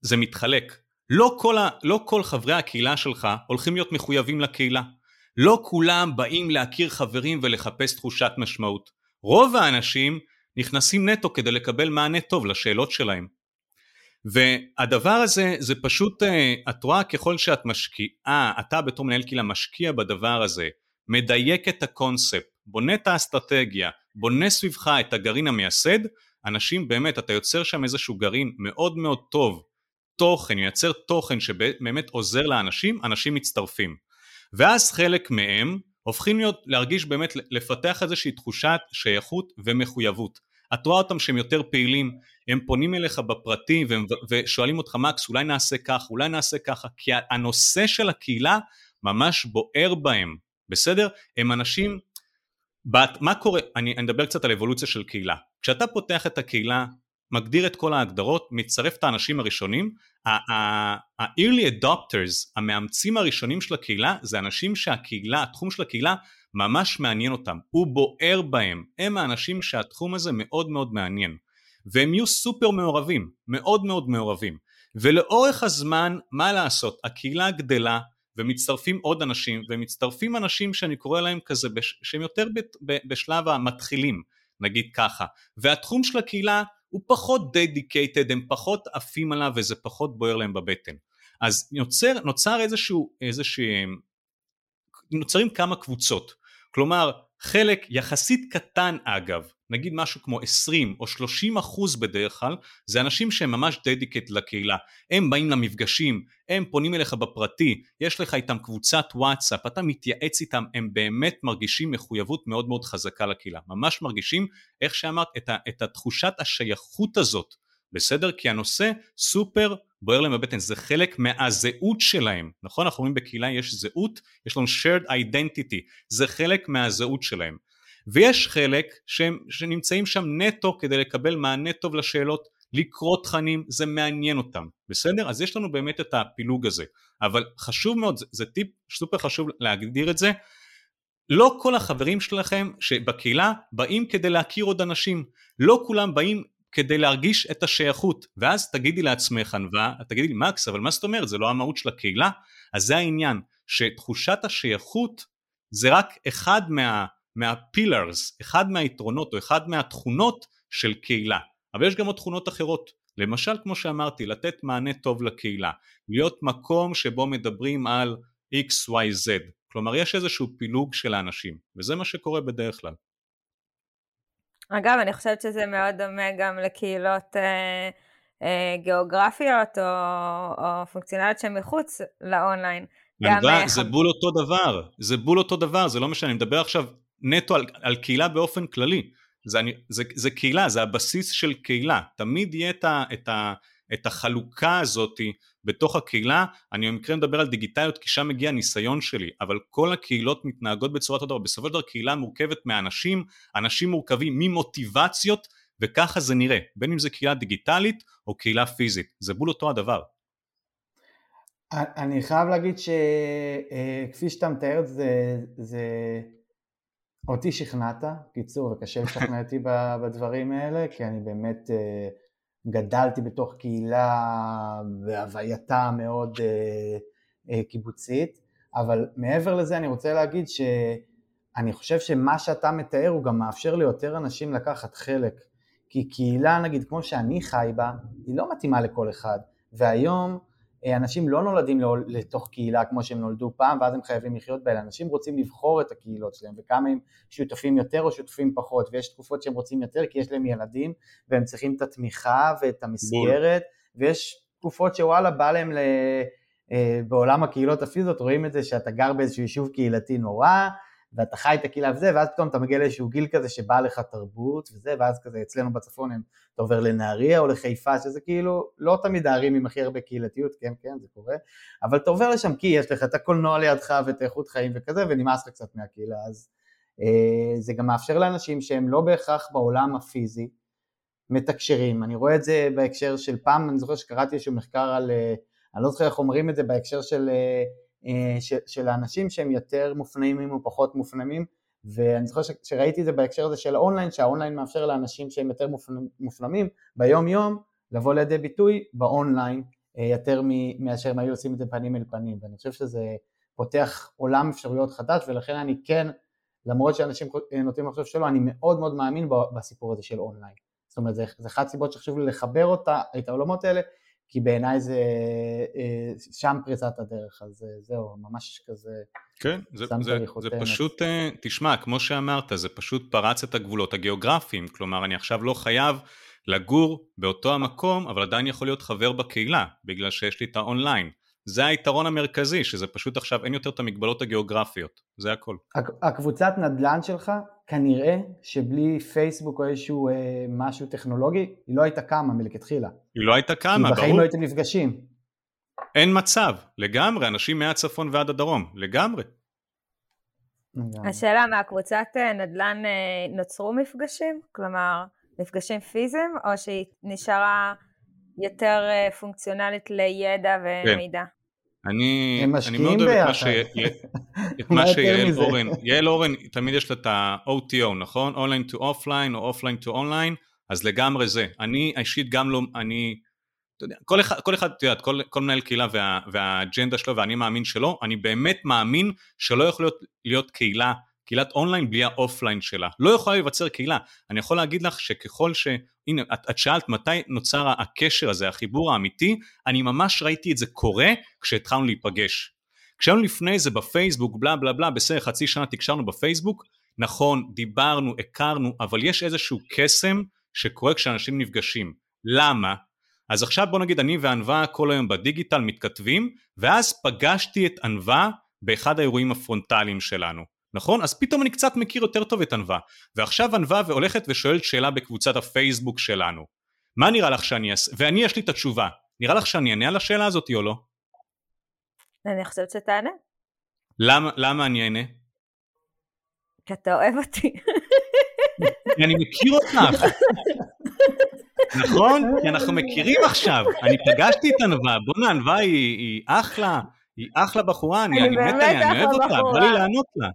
Speaker 2: זה מתחלק. לא כל, ה, לא כל חברי הקהילה שלך הולכים להיות מחויבים לקהילה. לא כולם באים להכיר חברים ולחפש תחושת משמעות. רוב האנשים נכנסים נטו כדי לקבל מענה טוב לשאלות שלהם. והדבר הזה זה פשוט, אה, את רואה ככל שאת משקיעה, אתה בתור מנהל קהילה משקיע בדבר הזה, מדייק את הקונספט, בונה את האסטרטגיה, בונה סביבך את הגרעין המייסד, אנשים באמת, אתה יוצר שם איזשהו גרעין מאוד מאוד טוב, תוכן, יוצר תוכן שבאמת עוזר לאנשים, אנשים מצטרפים. ואז חלק מהם הופכים להיות, להרגיש באמת, לפתח איזושהי תחושת שייכות ומחויבות. את רואה אותם שהם יותר פעילים, הם פונים אליך בפרטי ושואלים אותך מקס אולי נעשה כך, אולי נעשה ככה, כי הנושא של הקהילה ממש בוער בהם, בסדר? הם אנשים בת, מה קורה, אני, אני אדבר קצת על אבולוציה של קהילה. כשאתה פותח את הקהילה, מגדיר את כל ההגדרות, מצרף את האנשים הראשונים, ה-early adopters, המאמצים הראשונים של הקהילה, זה אנשים שהקהילה, התחום של הקהילה ממש מעניין אותם, הוא בוער בהם, הם האנשים שהתחום הזה מאוד מאוד מעניין, והם יהיו סופר מעורבים, מאוד מאוד מעורבים, ולאורך הזמן, מה לעשות, הקהילה גדלה, ומצטרפים עוד אנשים, ומצטרפים אנשים שאני קורא להם כזה, שהם יותר בשלב המתחילים, נגיד ככה, והתחום של הקהילה הוא פחות דדיקייטד, הם פחות עפים עליו וזה פחות בוער להם בבטן. אז נוצר, נוצר איזשהו, איזשהו, נוצרים כמה קבוצות, כלומר חלק יחסית קטן אגב, נגיד משהו כמו 20 או 30 אחוז בדרך כלל, זה אנשים שהם ממש דדיקט לקהילה. הם באים למפגשים, הם פונים אליך בפרטי, יש לך איתם קבוצת וואטסאפ, אתה מתייעץ איתם, הם באמת מרגישים מחויבות מאוד מאוד חזקה לקהילה. ממש מרגישים, איך שאמרת, את, ה, את התחושת השייכות הזאת בסדר? כי הנושא סופר בוער להם בבטן, זה חלק מהזהות שלהם, נכון? אנחנו אומרים בקהילה יש זהות, יש לנו shared identity, זה חלק מהזהות שלהם. ויש חלק שהם, שנמצאים שם נטו כדי לקבל מענה טוב לשאלות, לקרוא תכנים, זה מעניין אותם, בסדר? אז יש לנו באמת את הפילוג הזה, אבל חשוב מאוד, זה, זה טיפ סופר חשוב להגדיר את זה, לא כל החברים שלכם שבקהילה באים כדי להכיר עוד אנשים, לא כולם באים כדי להרגיש את השייכות, ואז תגידי לעצמך ענווה, תגידי לי מקס, אבל מה זאת אומרת, זה לא המהות של הקהילה? אז זה העניין, שתחושת השייכות זה רק אחד מה, מהפילרס, אחד מהיתרונות או אחד מהתכונות של קהילה, אבל יש גם עוד תכונות אחרות, למשל כמו שאמרתי, לתת מענה טוב לקהילה, להיות מקום שבו מדברים על XYZ, כלומר יש איזשהו פילוג של האנשים, וזה מה שקורה בדרך כלל.
Speaker 1: אגב, אני חושבת שזה מאוד דומה גם לקהילות אה, אה, גיאוגרפיות או, או פונקציונליות שהן מחוץ לאונליין.
Speaker 2: גם, אה, זה בול אותו דבר, זה בול אותו דבר, זה לא משנה, אני מדבר עכשיו נטו על, על קהילה באופן כללי. זה, אני, זה, זה קהילה, זה הבסיס של קהילה, תמיד יהיה את, ה, את, ה, את החלוקה הזאתי בתוך הקהילה, אני במקרה מדבר על דיגיטליות כי שם מגיע הניסיון שלי, אבל כל הקהילות מתנהגות בצורת אותו דבר, בסופו של דבר קהילה מורכבת מאנשים, אנשים מורכבים ממוטיבציות וככה זה נראה, בין אם זה קהילה דיגיטלית או קהילה פיזית, זה בול אותו הדבר.
Speaker 3: אני חייב להגיד שכפי אה, שאתה מתאר זה, זה אותי שכנעת, קיצור, וקשה לשכנע אותי בדברים האלה, כי אני באמת אה, גדלתי בתוך קהילה והווייתה מאוד אה, אה, קיבוצית, אבל מעבר לזה אני רוצה להגיד שאני חושב שמה שאתה מתאר הוא גם מאפשר ליותר אנשים לקחת חלק, כי קהילה נגיד כמו שאני חי בה, היא לא מתאימה לכל אחד, והיום אנשים לא נולדים לתוך קהילה כמו שהם נולדו פעם ואז הם חייבים לחיות בה, אנשים רוצים לבחור את הקהילות שלהם וכמה הם שותפים יותר או שותפים פחות ויש תקופות שהם רוצים יותר כי יש להם ילדים והם צריכים את התמיכה ואת המסגרת. ויש תקופות שוואלה בא להם ל... אה, בעולם הקהילות הפיזיות רואים את זה שאתה גר באיזשהו יישוב קהילתי נורא ואתה חי את הקהילה וזה, ואז פתאום אתה מגיע לאיזשהו גיל כזה שבא לך תרבות וזה, ואז כזה אצלנו בצפון הם, אתה עובר לנהריה או לחיפה, שזה כאילו לא תמיד הערים עם הכי הרבה קהילתיות, כן, כן, זה קורה, אבל אתה עובר לשם כי יש לך את הקולנוע לידך ואת איכות חיים וכזה, ונמאס לך קצת מהקהילה, אז אה, זה גם מאפשר לאנשים שהם לא בהכרח בעולם הפיזי, מתקשרים, אני רואה את זה בהקשר של פעם, אני זוכר שקראתי איזשהו מחקר על, אה, אני לא זוכר איך אומרים את זה בהקשר של אה, של, של האנשים שהם יותר מופנמים או פחות מופנמים ואני זוכר שראיתי את זה בהקשר הזה של האונליין שהאונליין מאפשר לאנשים שהם יותר מופנמים ביום יום לבוא לידי ביטוי באונליין אה, יותר מאשר הם היו עושים את זה פנים אל פנים ואני חושב שזה פותח עולם אפשרויות חדש ולכן אני כן למרות שאנשים נוטים לחשוב שלא אני מאוד מאוד מאמין בסיפור הזה של אונליין. זאת אומרת זה, זה אחת הסיבות שחשוב לי לחבר אותה, את העולמות האלה כי בעיניי זה אה, שם פריצת הדרך, אז אה, זהו, ממש כזה...
Speaker 2: כן, זה, זה, זה פשוט, אה, תשמע, כמו שאמרת, זה פשוט פרץ את הגבולות הגיאוגרפיים, כלומר אני עכשיו לא חייב לגור באותו המקום, אבל עדיין יכול להיות חבר בקהילה, בגלל שיש לי את האונליין. זה היתרון המרכזי, שזה פשוט עכשיו אין יותר את המגבלות הגיאוגרפיות, זה הכל.
Speaker 3: הקבוצת נדל"ן שלך, כנראה שבלי פייסבוק או איזשהו אה, משהו טכנולוגי, היא לא הייתה קמה מלכתחילה.
Speaker 2: היא לא הייתה קמה, ברור.
Speaker 3: כי בחיים לא הייתם נפגשים.
Speaker 2: אין מצב, לגמרי, אנשים מהצפון ועד הדרום, לגמרי.
Speaker 1: השאלה, מהקבוצת אה, נדל"ן אה, נוצרו מפגשים? כלומר, מפגשים פיזיים, או שהיא נשארה יותר אה, פונקציונלית לידע ומידע? כן.
Speaker 2: אני, אני מאוד אוהב את מה, ש... את (laughs) מה שיעל אורן, יעל אורן תמיד יש לה את ה-OTO נכון? online to offline או offline to online אז לגמרי זה, אני אישית גם לא, אני, אתה יודע, כל אחד, כל אחד, את יודעת, כל, כל מנהל קהילה וה, והאג'נדה שלו ואני מאמין שלא, אני באמת מאמין שלא יכול להיות, להיות קהילה קהילת אונליין בלי האופליין שלה. לא יכולה להיווצר קהילה. אני יכול להגיד לך שככל ש... הנה, את, את שאלת מתי נוצר הקשר הזה, החיבור האמיתי, אני ממש ראיתי את זה קורה כשהתחלנו להיפגש. כשהיינו לפני זה בפייסבוק, בלה בלה בלה, בסדר, חצי שנה תקשרנו בפייסבוק, נכון, דיברנו, הכרנו, אבל יש איזשהו קסם שקורה כשאנשים נפגשים. למה? אז עכשיו בוא נגיד אני וענווה כל היום בדיגיטל מתכתבים, ואז פגשתי את ענווה באחד האירועים הפרונטליים שלנו. נכון? אז פתאום אני קצת מכיר יותר טוב את ענווה ועכשיו ענווה והולכת ושואלת שאלה בקבוצת הפייסבוק שלנו מה נראה לך שאני אעשה? ואני יש לי את התשובה. נראה לך שאני אענה על השאלה הזאת או לא?
Speaker 1: אני חושבת שתענה.
Speaker 2: למה, למה אני אענה?
Speaker 1: כי אתה אוהב אותי.
Speaker 2: אני מכיר אותך. נכון? כי אנחנו מכירים עכשיו. אני פגשתי את ענווה, בוא'נה, ענווה היא, היא אחלה, היא אחלה בחורה, אני, אני מת עליה, אני אוהב אותה, בא לי לענות לה.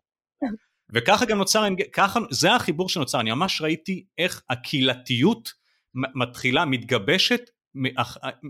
Speaker 2: וככה גם נוצר, ככה, זה החיבור שנוצר, אני ממש ראיתי איך הקהילתיות מתחילה, מתגבשת,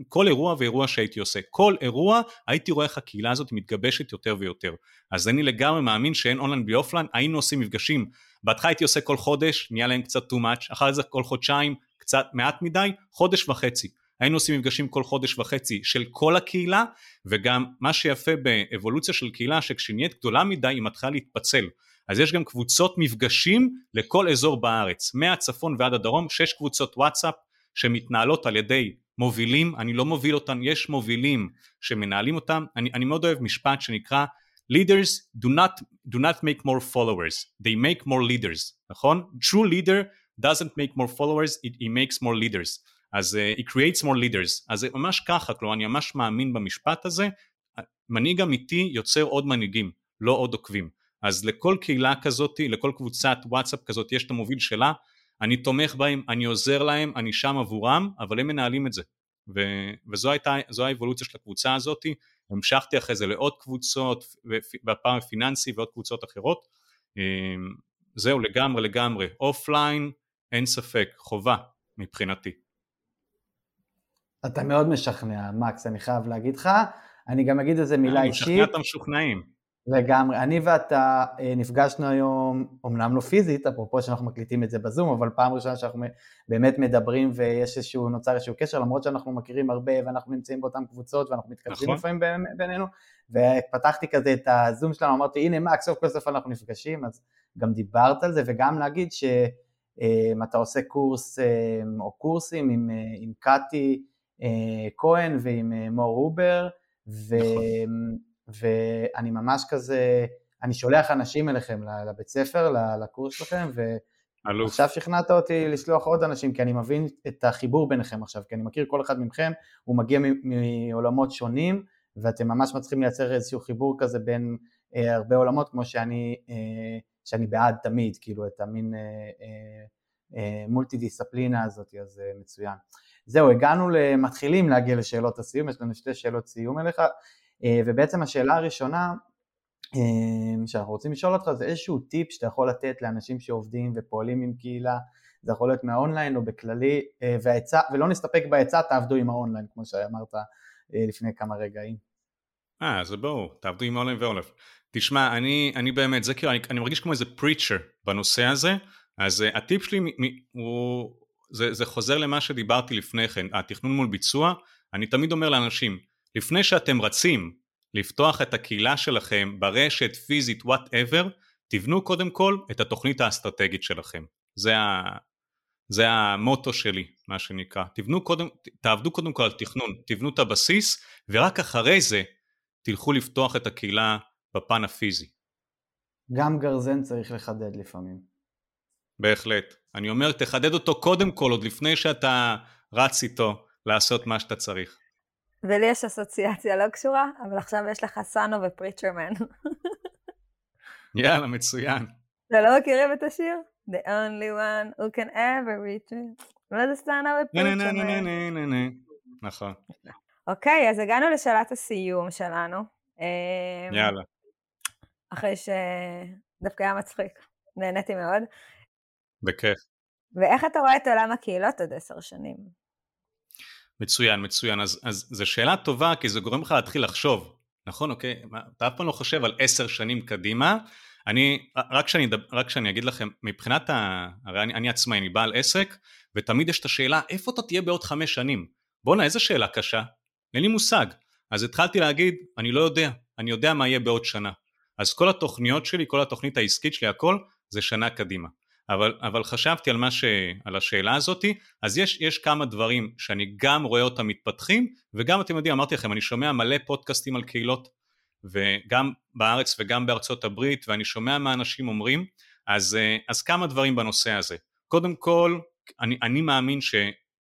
Speaker 2: כל אירוע ואירוע שהייתי עושה, כל אירוע הייתי רואה איך הקהילה הזאת מתגבשת יותר ויותר. אז אני לגמרי מאמין שאין אונליין בלי אופליין, היינו עושים מפגשים, בהתחלה הייתי עושה כל חודש, נהיה להם קצת too much, אחר זה כל חודשיים, קצת מעט מדי, חודש וחצי. היינו עושים מפגשים כל חודש וחצי של כל הקהילה, וגם מה שיפה באבולוציה של קהילה, שכשהיא נהיית גדולה מדי היא מתחילה להתפצל. אז יש גם קבוצות מפגשים לכל אזור בארץ, מהצפון ועד הדרום, שש קבוצות וואטסאפ שמתנהלות על ידי מובילים, אני לא מוביל אותן, יש מובילים שמנהלים אותם, אני, אני מאוד אוהב משפט שנקרא leaders do not, do not make more followers, they make more leaders, נכון? true leader doesn't make more followers, it, it makes more leaders, אז uh, it creates more leaders, אז זה ממש ככה, כלומר אני ממש מאמין במשפט הזה, מנהיג אמיתי יוצר עוד מנהיגים, לא עוד עוקבים, אז לכל קהילה כזאת, לכל קבוצת וואטסאפ כזאת יש את המוביל שלה, אני תומך בהם, אני עוזר להם, אני שם עבורם, אבל הם מנהלים את זה. ו- וזו הייתה, האבולוציה של הקבוצה הזאת, המשכתי אחרי זה לעוד קבוצות, והפעם פיננסי ועוד קבוצות אחרות. אמ, זהו לגמרי לגמרי, אופליין אין ספק, חובה מבחינתי.
Speaker 3: אתה מאוד משכנע, מקס, אני חייב להגיד לך. אני גם אגיד איזה מילה אישית.
Speaker 2: אני משכנע את המשוכנעים.
Speaker 3: לגמרי. אני ואתה אה, נפגשנו היום, אמנם לא פיזית, אפרופו שאנחנו מקליטים את זה בזום, אבל פעם ראשונה שאנחנו באמת מדברים ויש איזשהו, נוצר איזשהו קשר, למרות שאנחנו מכירים הרבה ואנחנו נמצאים באותן קבוצות ואנחנו מתכתבים נכון. לפעמים בינינו, ופתחתי כזה את הזום שלנו, אמרתי הנה מה, סוף כל סוף אנחנו נפגשים, אז גם דיברת על זה, וגם להגיד שאם אה, אתה עושה קורס אה, או קורסים עם, עם קאטי כהן ועם מור הובר, ו... ואני ממש כזה, אני שולח אנשים אליכם לבית ספר, לקורס שלכם, ועכשיו שכנעת אותי לשלוח עוד אנשים, כי אני מבין את החיבור ביניכם עכשיו, כי אני מכיר כל אחד מכם, הוא מגיע מעולמות שונים, ואתם ממש מצליחים לייצר איזשהו חיבור כזה בין אה, הרבה עולמות, כמו שאני, אה, שאני בעד תמיד, כאילו את המין אה, אה, אה, מולטי דיסציפלינה הזאת, אז אה, מצוין. זהו, הגענו למתחילים להגיע לשאלות הסיום, יש לנו שתי שאלות סיום אליך. אה, ובעצם השאלה הראשונה אה, שאנחנו רוצים לשאול אותך זה איזשהו טיפ שאתה יכול לתת לאנשים שעובדים ופועלים עם קהילה, זה יכול להיות מהאונליין או בכללי, אה, והעצה, ולא נסתפק בעצה, תעבדו עם האונליין, כמו שאמרת לפני כמה רגעים.
Speaker 2: אה, אז בואו, תעבדו עם האונליין ואונליין. תשמע, אני, אני באמת, זה כאילו, אני, אני מרגיש כמו איזה preacher בנושא הזה, אז uh, הטיפ שלי מ, מ, הוא, זה, זה חוזר למה שדיברתי לפני כן, התכנון מול ביצוע, אני תמיד אומר לאנשים, לפני שאתם רצים לפתוח את הקהילה שלכם ברשת, פיזית, whatever, תבנו קודם כל את התוכנית האסטרטגית שלכם. זה, ה... זה המוטו שלי, מה שנקרא. תבנו קודם, תעבדו קודם כל על תכנון, תבנו את הבסיס, ורק אחרי זה תלכו לפתוח את הקהילה בפן הפיזי.
Speaker 3: גם גרזן צריך לחדד לפעמים.
Speaker 2: בהחלט. אני אומר, תחדד אותו קודם כל, עוד לפני שאתה רץ איתו לעשות מה שאתה צריך.
Speaker 1: ולי יש אסוציאציה לא קשורה, אבל עכשיו יש לך סאנו ופריצ'רמן.
Speaker 2: יאללה, מצוין.
Speaker 1: אתם לא מכירים את השיר? The only one who can ever reach me. מה זה סאנו ופריצ'רמן?
Speaker 2: נכון.
Speaker 1: אוקיי, אז הגענו לשאלת הסיום שלנו.
Speaker 2: אמ, יאללה.
Speaker 1: אחרי שדווקא היה מצחיק. נהניתי מאוד.
Speaker 2: בכיף.
Speaker 1: ואיך אתה רואה את עולם הקהילות עוד עשר שנים?
Speaker 2: מצוין, מצוין. אז, אז זו שאלה טובה, כי זה גורם לך להתחיל לחשוב, נכון? אוקיי? מה, אתה אף פעם לא חושב על עשר שנים קדימה. אני, רק שאני, רק שאני אגיד לכם, מבחינת ה... הרי אני, אני עצמאי, אני בעל עסק, ותמיד יש את השאלה, איפה אתה תהיה בעוד חמש שנים? בואנה, איזה שאלה קשה. אין לי מושג. אז התחלתי להגיד, אני לא יודע, אני יודע מה יהיה בעוד שנה. אז כל התוכניות שלי, כל התוכנית העסקית שלי, הכל, זה שנה קדימה. אבל, אבל חשבתי על, ש... על השאלה הזאתי, אז יש, יש כמה דברים שאני גם רואה אותם מתפתחים, וגם אתם יודעים, אמרתי לכם, אני שומע מלא פודקאסטים על קהילות, וגם בארץ וגם בארצות הברית, ואני שומע מה אנשים אומרים, אז, אז כמה דברים בנושא הזה. קודם כל, אני, אני מאמין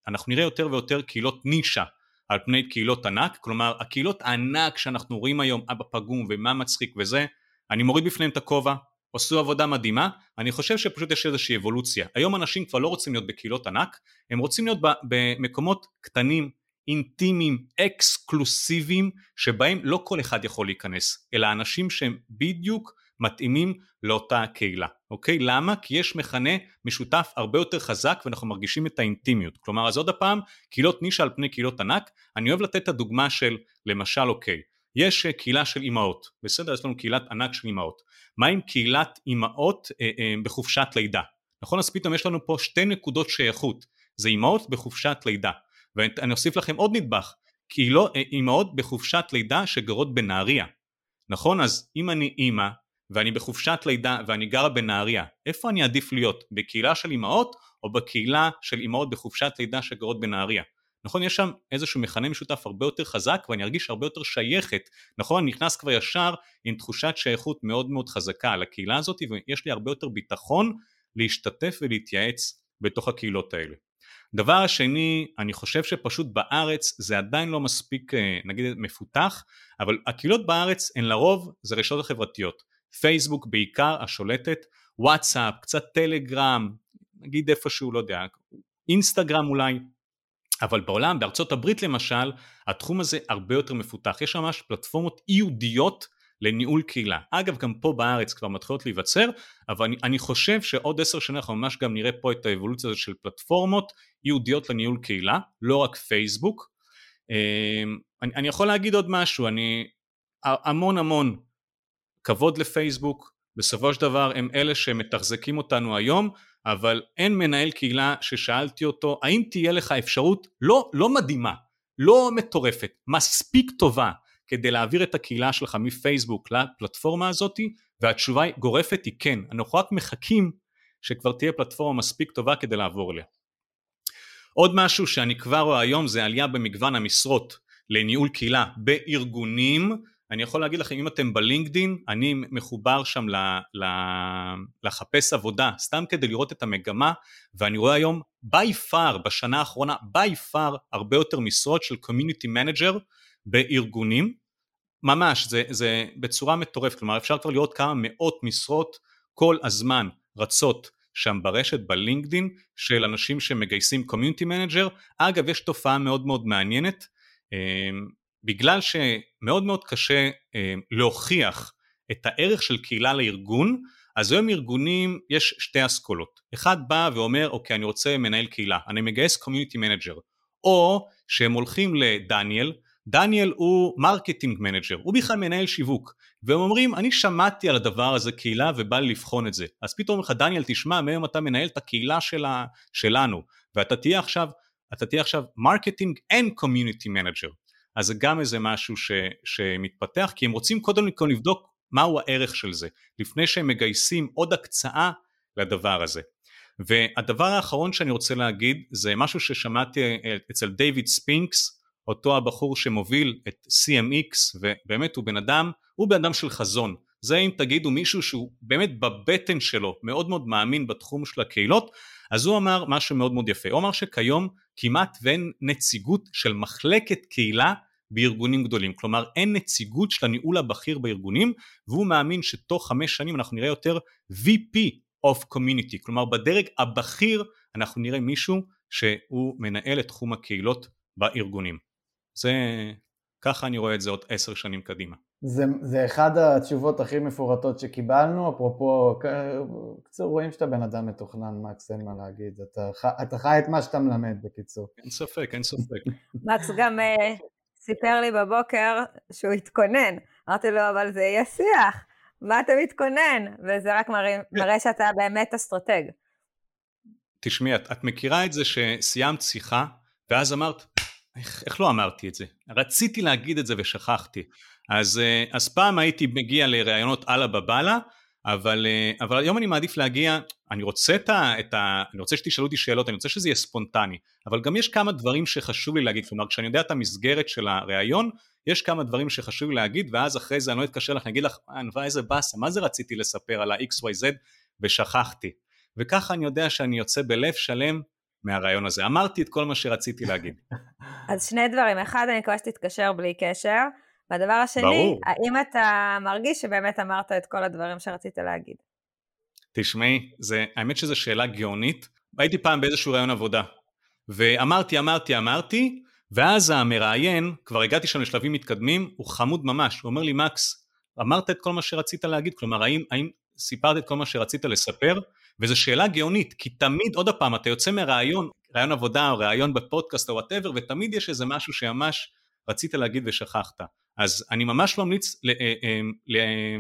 Speaker 2: אנחנו נראה יותר ויותר קהילות נישה על פני קהילות ענק, כלומר הקהילות הענק שאנחנו רואים היום, אבא פגום ומה מצחיק וזה, אני מוריד בפניהם את הכובע, עשו עבודה מדהימה, אני חושב שפשוט יש איזושהי אבולוציה. היום אנשים כבר לא רוצים להיות בקהילות ענק, הם רוצים להיות במקומות קטנים, אינטימיים, אקסקלוסיביים, שבהם לא כל אחד יכול להיכנס, אלא אנשים שהם בדיוק מתאימים לאותה קהילה, אוקיי? למה? כי יש מכנה משותף הרבה יותר חזק ואנחנו מרגישים את האינטימיות. כלומר, אז עוד הפעם, קהילות נישה על פני קהילות ענק, אני אוהב לתת את הדוגמה של, למשל, אוקיי, יש אה, קהילה של אימהות, בסדר? יש לנו קהילת ענק של אימהות. מה עם קהילת אימהות אה, אה, בחופשת לידה? נכון? אז פתאום יש לנו פה שתי נקודות שייכות, זה אימהות בחופשת לידה. ואני אוסיף לכם עוד נדבך, קהילות, אה, אימהות בחופשת לידה שגרות בנהריה. נכון? אז אם אני אימא ואני בחופשת לידה ואני גרה בנהריה, איפה אני עדיף להיות? בקהילה של אימהות או בקהילה של אימהות בחופשת לידה שגרות בנהריה? נכון יש שם איזשהו מכנה משותף הרבה יותר חזק ואני ארגיש הרבה יותר שייכת. נכון אני נכנס כבר ישר עם תחושת שייכות מאוד מאוד חזקה לקהילה הזאת ויש לי הרבה יותר ביטחון להשתתף ולהתייעץ בתוך הקהילות האלה. דבר השני אני חושב שפשוט בארץ זה עדיין לא מספיק אה, נגיד מפותח אבל הקהילות בארץ הן לרוב זה רשתות החברתיות. פייסבוק בעיקר השולטת וואטסאפ קצת טלגרם נגיד איפשהו לא יודע אינסטגרם אולי אבל בעולם, בארצות הברית למשל, התחום הזה הרבה יותר מפותח, יש ממש פלטפורמות ייעודיות לניהול קהילה. אגב, גם פה בארץ כבר מתחילות להיווצר, אבל אני, אני חושב שעוד עשר שנים אנחנו ממש גם נראה פה את האבולוציה הזאת של פלטפורמות ייעודיות לניהול קהילה, לא רק פייסבוק. אמ, אני, אני יכול להגיד עוד משהו, אני המון המון כבוד לפייסבוק, בסופו של דבר הם אלה שמתחזקים אותנו היום, אבל אין מנהל קהילה ששאלתי אותו האם תהיה לך אפשרות לא, לא מדהימה, לא מטורפת, מספיק טובה כדי להעביר את הקהילה שלך מפייסבוק לפלטפורמה הזאתי והתשובה היא גורפת היא כן, אנחנו רק מחכים שכבר תהיה פלטפורמה מספיק טובה כדי לעבור אליה. עוד משהו שאני כבר רואה היום זה עלייה במגוון המשרות לניהול קהילה בארגונים אני יכול להגיד לכם אם אתם בלינקדין אני מחובר שם ל, ל, לחפש עבודה סתם כדי לראות את המגמה ואני רואה היום by far בשנה האחרונה by far הרבה יותר משרות של community manager בארגונים. ממש זה, זה בצורה מטורפת. כלומר אפשר כבר לראות כמה מאות משרות כל הזמן רצות שם ברשת בלינקדין של אנשים שמגייסים community manager. אגב יש תופעה מאוד מאוד מעניינת אמ, בגלל שמאוד מאוד קשה אה, להוכיח את הערך של קהילה לארגון, אז היום ארגונים יש שתי אסכולות. אחד בא ואומר, אוקיי, אני רוצה מנהל קהילה, אני מגייס community manager. או שהם הולכים לדניאל, דניאל הוא marketing manager, הוא בכלל מנהל שיווק, והם אומרים, אני שמעתי על הדבר הזה קהילה ובא לי לבחון את זה. אז פתאום אומר לך, דניאל, תשמע, מהיום אתה מנהל את הקהילה שלה, שלנו, ואתה תהיה עכשיו, אתה תהיה עכשיו marketing and community manager. אז זה גם איזה משהו ש, שמתפתח, כי הם רוצים קודם כל לבדוק מהו הערך של זה, לפני שהם מגייסים עוד הקצאה לדבר הזה. והדבר האחרון שאני רוצה להגיד זה משהו ששמעתי אצל דיוויד ספינקס, אותו הבחור שמוביל את CMX ובאמת הוא בן אדם, הוא בן אדם של חזון, זה אם תגידו מישהו שהוא באמת בבטן שלו מאוד מאוד מאמין בתחום של הקהילות, אז הוא אמר משהו מאוד מאוד יפה, הוא אמר שכיום כמעט ואין נציגות של מחלקת קהילה בארגונים גדולים, כלומר אין נציגות של הניהול הבכיר בארגונים והוא מאמין שתוך חמש שנים אנחנו נראה יותר VP of Community, כלומר בדרג הבכיר אנחנו נראה מישהו שהוא מנהל את תחום הקהילות בארגונים. זה, ככה אני רואה את זה עוד עשר שנים קדימה.
Speaker 3: זה, זה אחד התשובות הכי מפורטות שקיבלנו, אפרופו, בקיצור רואים שאתה בן אדם מתוכנן, מקס, אין מה להגיד, אתה, אתה חי את מה שאתה מלמד בקיצור.
Speaker 2: אין ספק, אין ספק. (laughs)
Speaker 1: מקס גם uh, סיפר לי בבוקר שהוא התכונן, אמרתי לו, אבל זה יהיה שיח, מה אתה מתכונן? וזה רק מראה, מראה שאתה באמת אסטרטג.
Speaker 2: תשמעי, את, את מכירה את זה שסיימת שיחה, ואז אמרת, איך, איך לא אמרתי את זה? רציתי להגיד את זה ושכחתי. אז, אה, אז פעם הייתי מגיע לראיונות אללה בבאללה, אבל, אה, אבל היום אני מעדיף להגיע, אני רוצה, את ה, את ה, אני רוצה שתשאלו אותי שאלות, אני רוצה שזה יהיה ספונטני, אבל גם יש כמה דברים שחשוב לי להגיד, כלומר כשאני יודע את המסגרת של הראיון, יש כמה דברים שחשוב לי להגיד, ואז אחרי זה אני לא אתקשר לך, אני אגיד לך, ענווה איזה באסה, מה זה רציתי לספר על ה-XYZ ושכחתי. וככה אני יודע שאני יוצא בלב שלם מהרעיון הזה. אמרתי את כל מה שרציתי להגיד. (laughs)
Speaker 1: אז שני דברים, אחד, אני מקווה שתתקשר בלי קשר, והדבר השני,
Speaker 2: ברור.
Speaker 1: האם אתה מרגיש שבאמת אמרת את כל הדברים שרצית להגיד?
Speaker 2: תשמעי, זה, האמת שזו שאלה גאונית. הייתי פעם באיזשהו רעיון עבודה, ואמרתי, אמרתי, אמרתי, ואז המראיין, כבר הגעתי שם לשלבים מתקדמים, הוא חמוד ממש, הוא אומר לי, מקס, אמרת את כל מה שרצית להגיד, כלומר, האם, האם סיפרת את כל מה שרצית לספר? וזו שאלה גאונית, כי תמיד, עוד פעם, אתה יוצא מראיון, ראיון עבודה או ראיון בפודקאסט או whatever, ותמיד יש איזה משהו שממש רצית להגיד ושכחת. אז אני ממש ממליץ ל, אה, אה, ל, אה,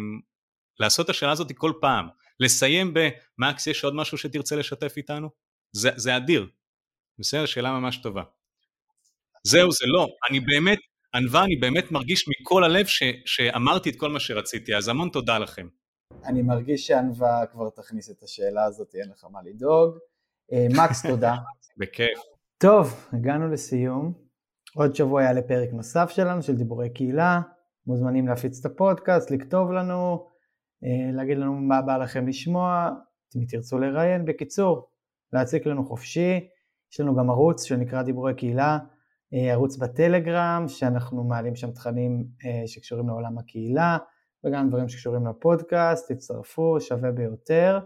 Speaker 2: לעשות את השאלה הזאת כל פעם, לסיים במקס, יש עוד משהו שתרצה לשתף איתנו? זה, זה אדיר. בסדר, שאלה ממש טובה. זהו, זה לא. אני באמת, ענווה, אני באמת מרגיש מכל הלב ש, שאמרתי את כל מה שרציתי, אז המון תודה לכם.
Speaker 3: אני מרגיש שענווה כבר תכניס את השאלה הזאת, אין לך מה לדאוג. מקס, תודה. (laughs)
Speaker 2: בכיף.
Speaker 3: טוב, הגענו לסיום. עוד שבוע יעלה פרק נוסף שלנו, של דיבורי קהילה. מוזמנים להפיץ את הפודקאסט, לכתוב לנו, אה, להגיד לנו מה בא לכם לשמוע, אם תרצו לראיין. בקיצור, להציק לנו חופשי. יש לנו גם ערוץ שנקרא דיבורי קהילה, אה, ערוץ בטלגרם, שאנחנו מעלים שם תכנים שקשורים לעולם הקהילה. וגם דברים שקשורים לפודקאסט, תצטרפו, שווה ביותר.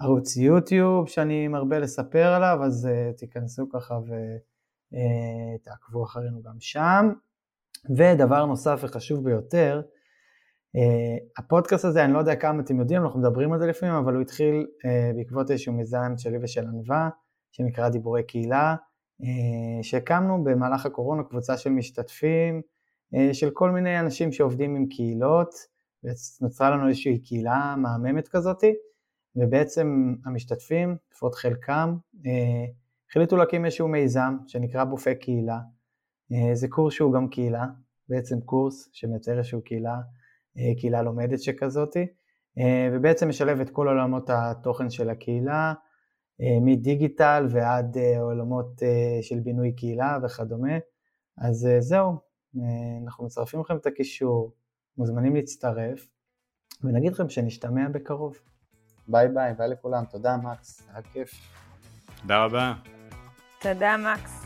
Speaker 3: ערוץ יוטיוב שאני מרבה לספר עליו, אז תיכנסו ככה ותעקבו uh, אחרינו גם שם. ודבר נוסף וחשוב ביותר, uh, הפודקאסט הזה, אני לא יודע כמה אתם יודעים, אנחנו מדברים על זה לפעמים, אבל הוא התחיל uh, בעקבות איזשהו מיזם שלי ושל ענווה, שנקרא דיבורי קהילה, שהקמנו במהלך הקורונה קבוצה של משתתפים, של כל מיני אנשים שעובדים עם קהילות, ונוצרה לנו איזושהי קהילה מהממת כזאתי, ובעצם המשתתפים, לפחות חלקם, אה, החליטו להקים איזשהו מיזם שנקרא בופה קהילה. אה, זה קורס שהוא גם קהילה, בעצם קורס שמייצר איזושהי קהילה, אה, קהילה לומדת שכזאתי, ובעצם משלב את כל עולמות התוכן של הקהילה, מדיגיטל ועד עולמות של בינוי קהילה וכדומה. אז זהו, אנחנו מצרפים לכם את הקישור, מוזמנים להצטרף, ונגיד לכם שנשתמע בקרוב. ביי ביי, ביי לכולם, תודה מקס, היה כיף.
Speaker 2: תודה רבה.
Speaker 1: תודה, מקס.